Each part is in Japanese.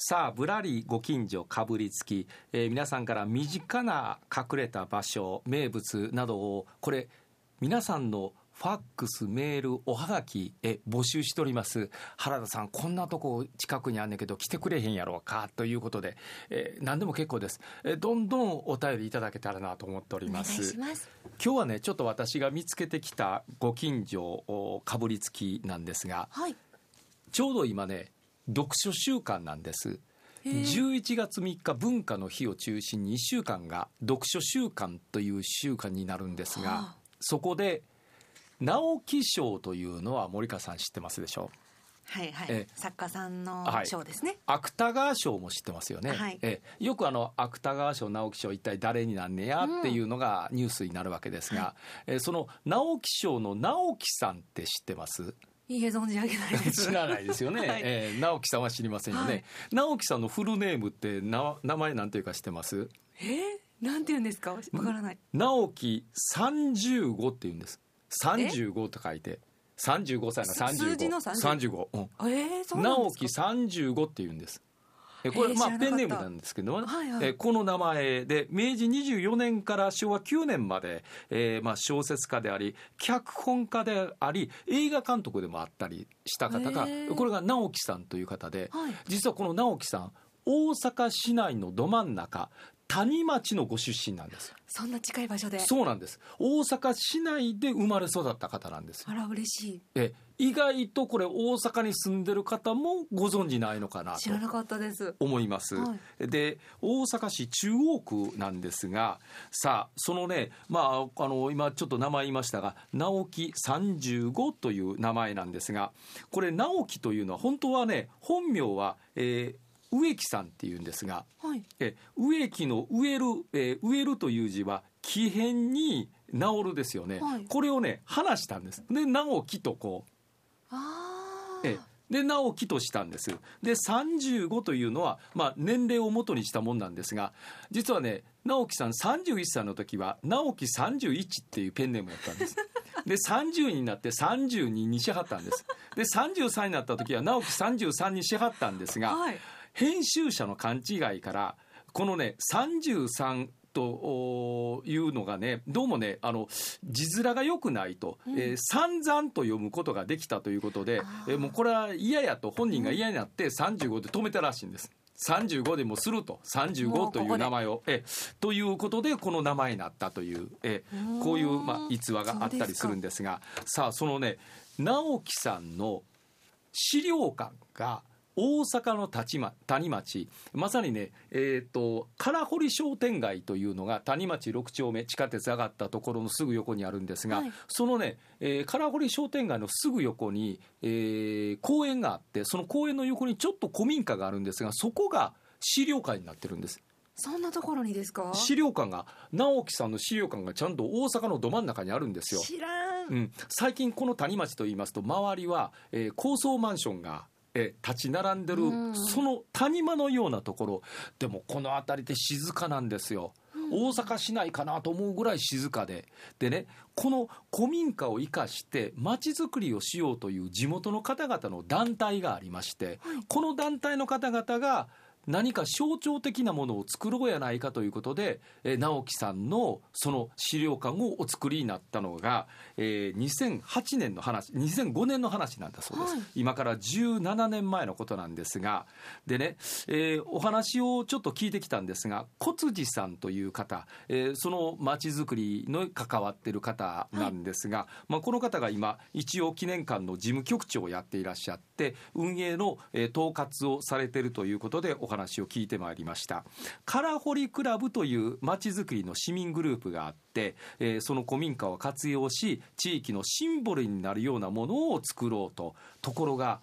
さあぶらりご近所かぶりつき、えー皆さんから身近な隠れた場所名物などをこれ皆さんのファックスメールおはがきへ募集しております。原田さんこんなとこ近くにあんねんけど来てくれへんやろうかということで、えー何でも結構です、えーどんどんお便りいただけたらなと思っておりお願いますします。今日はねちょっと私が見つけてきたご近所おかぶりつきなんですがはい。ちょうど今ね読書週間なんです。へー11月3日文化の日を中心に1週間が読書週間という週間になるんですが、はあ。そこで直木賞というのは森川さん知ってますでしょはいはい、え作家さんのはい賞ですね、芥川賞も知ってますよね、はい。えよくあの芥川賞直木賞一体誰になんねやっていうのがニュースになるわけですが、えその直木賞の直木さんって知ってます？いいえ存じ上げないです。知らないですよね、はい。えー直木さんは知りませんよね、はい。直木さんのフルネームってな名前なんていうか知ってます？え？ー、なんて言うんですか？わからない。直木35って言うんです。35と書いて。35歳のす数字の30 35、う？ん、えー、そうなんですか？35って言うんです。えこれ、まあペンネームなんですけどもね、はいはい。えこの名前で明治24年から昭和9年まで、えーまあ、小説家であり脚本家であり映画監督でもあったりした方がこれが直木さんという方で、はい。実はこの直木さん大阪市内のど真ん中谷町のご出身なんです。そんな近い場所で。そうなんです。大阪市内で生まれ育った方なんですあら嬉しい。え意外とこれ大阪に住んでる方もご存じないのかなと知らなかったです。思います、はで大阪市中央区なんですがさあそのねまああの今ちょっと名前言いましたが直木35という名前なんですがこれ直木というのは本当はね本名は、えー植木さんっていうんですがはい。え植木の植える、えー植えるという字は木片に治るですよね、はい。これをね話したんです。で直木とこう。ああええで直樹としたんです。で35というのは、まあ、年齢を元にしたもんなんですが実はね直樹さん31歳の時は直樹31っていうペンネームだったんです。で30になって32にしはったんです。で33になった時は直樹33にしはったんですが、はい編集者の勘違いからこのね33とおいうのがねどうもねあの字面が良くないと、うん。えー散々と読むことができたということでえーもうこれは嫌やと本人が嫌になって35で止めたらしいんです。35でもするとも35という名前を。えということでこの名前になったというえうん。こういう、まあ、逸話があったりするんですがさあそのね直樹さんの資料館が大阪の立ま谷町。まさにねえっ、と唐堀商店街というのが谷町6丁目地下鉄上がったところのすぐ横にあるんですが、はい。そのね、えー唐堀商店街のすぐ横に、えー公園があってその公園の横にちょっと古民家があるんですがそこが資料館になってるんです。そんなところにですか？資料館が直樹さんの資料館がちゃんと大阪のど真ん中にあるんですよ。知らん、うん、最近この谷町といいますと周りは、えー高層マンションが、えー立ち並んでるうん。その谷間のようなところ。でもこの辺りって静かなんですよ。大阪市内かなと思うぐらい静かで。でねこの古民家を生かして街づくりをしようという地元の方々の団体がありまして、この団体の方々が何か象徴的なものを作ろうやないかということで、えー直樹さんのその資料館をお作りになったのが、えー2008年の話2005年の話なんだそうです、はい。今から17年前のことなんですがでね、えーお話をちょっと聞いてきたんですが小辻さんという方、えーその町づくりの関わってる方なんですが、まあ、この方が今一応記念館の事務局長をやっていらっしゃって運営の、えー統括をされているということでお話を聞いてまいりました。カラホリクラブという町づくりの市民グループがあって、えーその古民家を活用し地域のシンボルになるようなものを作ろうとところが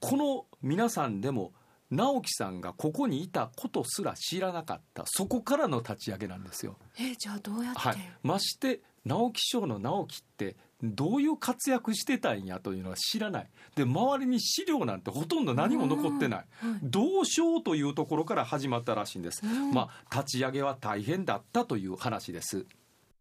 この皆さんでも直樹さんがここにいたことすら知らなかったそこからの立ち上げなんですよ。えじゃあどうやって、はい、まして直木賞の直樹ってどういう活躍してたんやというのは知らない。で周りに資料なんてほとんど何も残ってない。うんはい。どうしようというところから始まったらしいんです、うん。まあ立ち上げは大変だったという話です。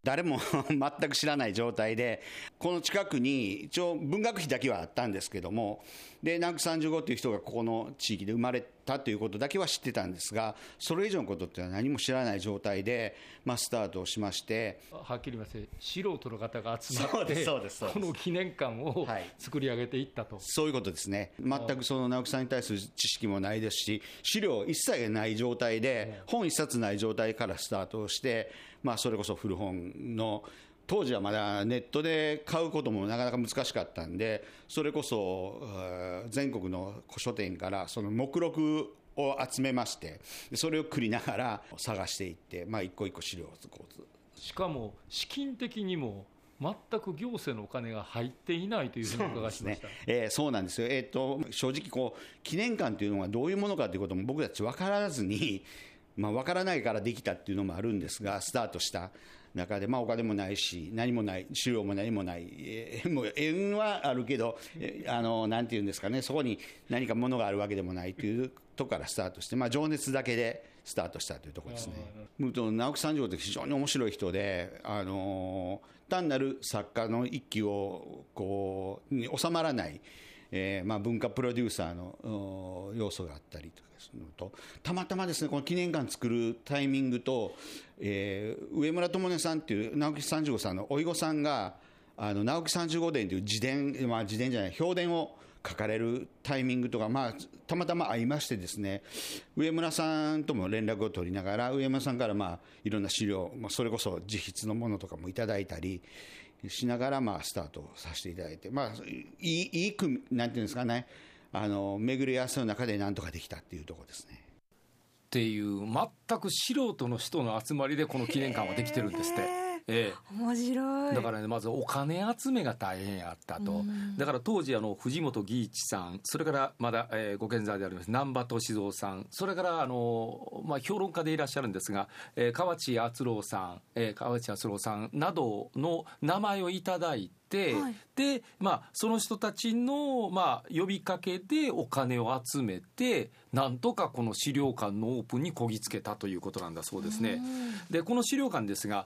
誰も 全く知らない状態で、この近くに一応文学費だけはあったんですけども、で、南区35っていう人がここの地域で生まれたということだけは知ってたんですが、それ以上のことっていうのは何も知らない状態で、まあ、スタートをしまして、はっきり言いまして素人の方が集まってこの記念館をはい。作り上げていったと、そういうことですね、全くその直木さんに対する知識もないですし、資料一切ない状態で、本一冊ない状態からスタートをして、まあ、それこそ古本の、当時はまだネットで買うこともなかなか難しかったんで、それこそえー全国の古書店からその目録を集めまして、でそれを繰りながら探していって、まあ、一個一個資料をこうしかも資金的にも全く行政のお金が入っていないというふうにお伺いしました。えーそうなんですよ、えー、と正直こう、記念館というのがどういうものかということも僕たち分からずに、まあ、分からないからできたっていうのもあるんですが、スタートした中で、まあ、お金もないし、何もない、資料も何もない、えーもう縁はあるけど、えーあのなんていうんですかね、そこに何かものがあるわけでもないというとこからスタートして、まあ、情熱だけでスタートしたというところですね。ムート直木三条って非常に面白い人で、あの単なる作家の一揆をこうに収まらない、えーまあ、文化プロデューサーのお要素があったりとかするのと、たまたまですね、この記念館作るタイミングと、えー上村智音さんっていう直木三十五さんのおいごさんが、あの直木三十五伝という自伝、まあ、自伝じゃない、評伝を書かれるタイミングとか、まあ、たまたま会いましてですね、上村さんとも連絡を取りながら、上村さんから、まあ、いろんな資料、まあ、それこそ自筆のものとかもいただいたりしながら、まあ、スタートさせていただいて、まあ、いい、いい組、なんていうんですかね、あの、巡り合わせの中でなんとかできたっていうところですね。っていう全く素人の人の集まりでこの記念館はできてるんですって。ええ。面白い。だからね、まずお金集めが大変やったと、だから当時あの、藤本義一さん、それからまだ、えーご健在であります難波敏三さん、それからあの、まあ、評論家でいらっしゃるんですが、えー河内敦郎さん、えー河内敦郎さんなどの名前をいただいて、はい。でまあ、その人たちの、まあ、呼びかけでお金を集めて、なんとかこの資料館のオープンにこぎつけたということなんだそうですね。でこの資料館ですが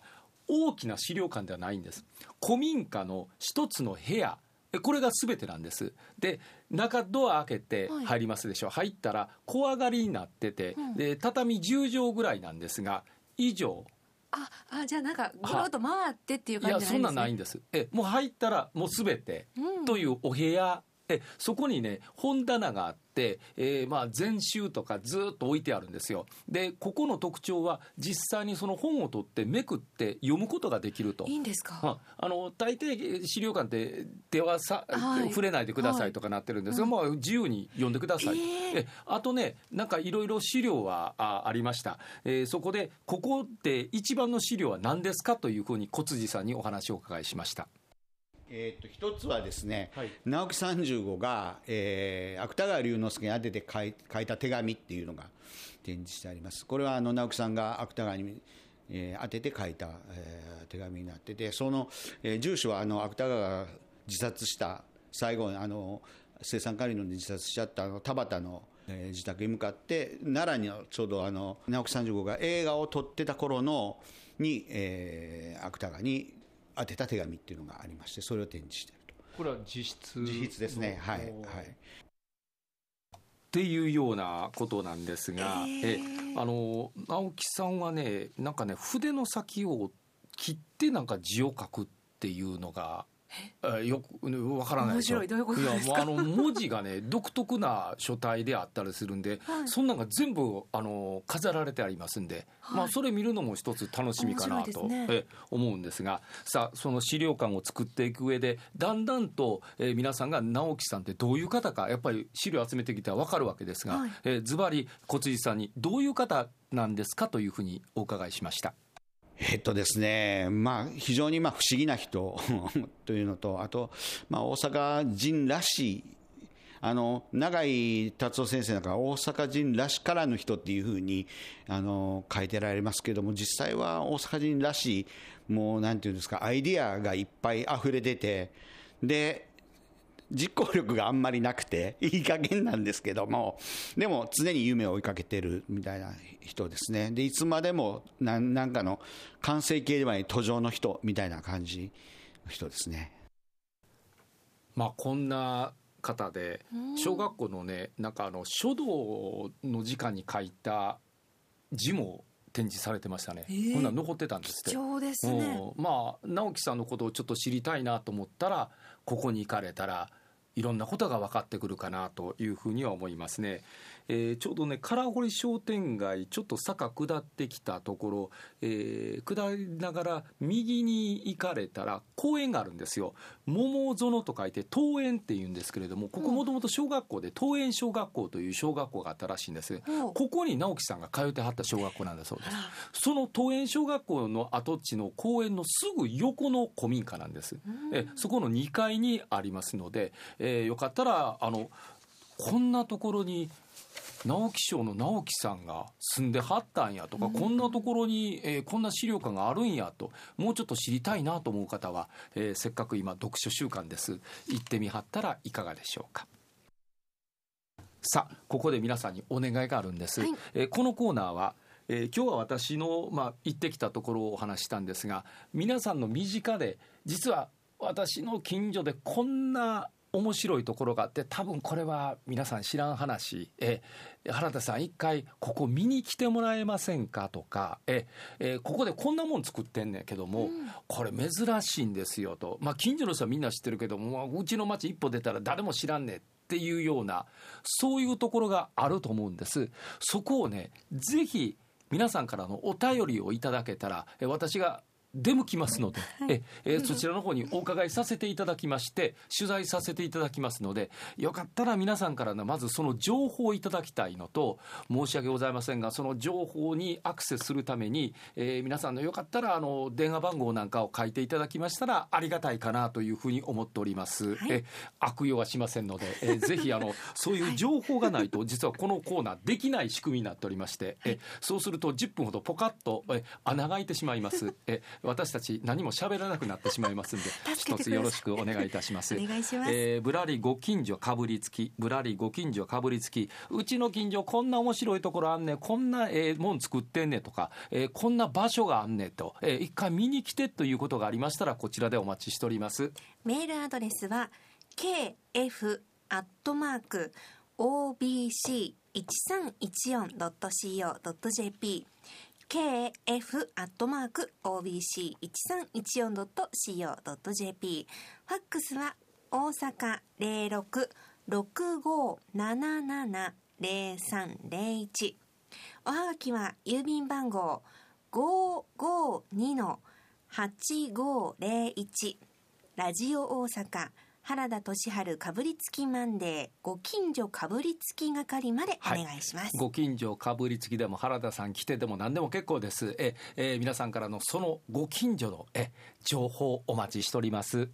大きな資料館ではないんです。古民家の一つの部屋。えこれが全てなんです。で中ドア開けてはい。入りますでしょ、入ったら小上がりになってて、うん。で畳10畳ぐらいなんですが以上。ああじゃあなんかぐるっと回ってっていうい感じじゃやそんなんなでないいんです。えもう入ったらもう全てすねうん。というお部屋えそこにね本棚があって、えーまあ全集とかずっと置いてあるんですよ。でここの特徴は実際にその本を取ってめくって読むことができると。いいんですか？ああの大抵資料館って手はさ、はい。触れないでくださいとかなってるんですが、はいまあ、自由に読んでください、えー。えあとねなんかいろいろ資料はあありました、えーそこでここで一番の資料は何ですか？というふうに小辻さんにお話をお伺いしました。えー、と一つはですね、はい直木三十五が、えー芥川龍之介に宛てて書い書いた手紙っていうのが展示してあります。これはあの直木さんが芥川に、えー宛てて書いた、えー手紙になってて、その、えー住所はあの芥川が自殺した最後にあの生産管理ので自殺しちゃったあの田端の、えー自宅に向かって奈良にちょうどあの直木三十五が映画を撮ってた頃のに、えー芥川に宛てた手紙っていうのがありましてそれを展示していると。これは実質自筆ですね。はいはい。っていうようなことなんですが、えあの直木さんはねなんかね筆の先を切ってなんか字を書くっていうのが。え？よくねわからない。でしょ面白いどういうことですか？やもうあの文字がね 独特な書体であったりするんで、はい。そんなんが全部あの飾られてありますんで、はい。まあそれ見るのも一つ楽しみかなと、ね。え思うんですが。さあその資料館を作っていく上でだんだんと、えー皆さんが直樹さんってどういう方かやっぱり資料集めてきたら分かるわけですが、はい。えーズバリ小辻さんにどういう方なんですかというふうにお伺いしました。えっとですね、まあ、非常にまあ不思議な人 というのと、あと、まあ、大阪人らしい、あの永井達夫先生なんか大阪人らしからぬ人っていうふうにあの書いてられますけれども、実際は大阪人らしい、もうなんていうんですか、アイディアがいっぱい溢れ出て、で、実行力があんまりなくて、いい加減なんですけども、でも常に夢を追いかけてるみたいな人ですね。で、いつまでもなんなんかの完成形ではない途上の人みたいな感じの人ですね。まあ、こんな方で小学校のねなんかあの書道の時間に書いた字も展示されてましたね、えーこんなん残ってたんですって貴重ですね。うんまあ直樹さんのことをちょっと知りたいなと思ったらここに行かれたらいろんなことが分かってくるかなというふうには思いますね、えーちょうどね唐堀商店街ちょっと坂下ってきたところ、えー下りながら右に行かれたら公園があるんですよ。桃園と書いて桃園っていうんですけれどもここもともと小学校で桃園小学校という小学校があったらしいんです。ここに直樹さんが通ってはった小学校なんだそうです。その桃園小学校の跡地の公園のすぐ横の古民家なんです。えそこの2階にありますので、えーよかったらあのこんなところに直木賞の直樹さんが住んではったんやとか、こんなところに、えーこんな資料館があるんやともうちょっと知りたいなと思う方は、えーせっかく今読書週間です。行ってみはったらいかがでしょうか。さあここで皆さんにお願いがあるんです、はい。えーこのコーナーは、えー今日は私の、まあ、行ってきたところをお話ししたんですが皆さんの身近で実は私の近所でこんな面白いところがあって多分これは皆さん知らん話。えー原田さん一回ここ見に来てもらえませんかとか。ええーここでこんなもん作ってんねんけども、これ珍しいんですよと、まあ、近所の人はみんな知ってるけども、まあうちの町一歩出たら誰も知らんねんっていうようなそういうところがあると思うんです。そこをねぜひ皆さんからのお便りをいただけたらえ私が出向きますので、ええそちらの方にお伺いさせていただきまして取材させていただきますのでよかったら皆さんからのまずその情報をいただきたいのと申し訳ございませんがその情報にアクセスするために、えー皆さんのよかったらあの電話番号なんかを書いていただきましたらありがたいかなというふうに思っております。はい。え悪用はしませんので、えー ぜひあのそういう情報がないと実はこのコーナーできない仕組みになっておりまして、えそうすると10分ほどポカッとえ穴が開いてしまいます。え私たち何も喋らなくなってしまいますんで 一つよろしくお願いいたします。お願いします。えーぶらりご近所かぶりつきぶらりご近所かぶりつき。うちの近所こんな面白いところあんねん。こんなええもん作ってんねん。とか、えーこんな場所があんねんと、えー一回見に来てということがありましたらこちらでお待ちしております。メールアドレスは kf アットマーク obc 一 kf アットマーク obc 一三一四ドット co ドット jp ファックスは大阪零六六五七七零三零一おはがきは郵便番号五五二の八五零一ラジオ大阪原田俊治かぶりつきマンデーご近所かぶりつき係までお願いします、ご近所かぶりつきでも原田さん来てでも何でも結構です。ええー皆さんからのそのご近所のえ情報お待ちしております。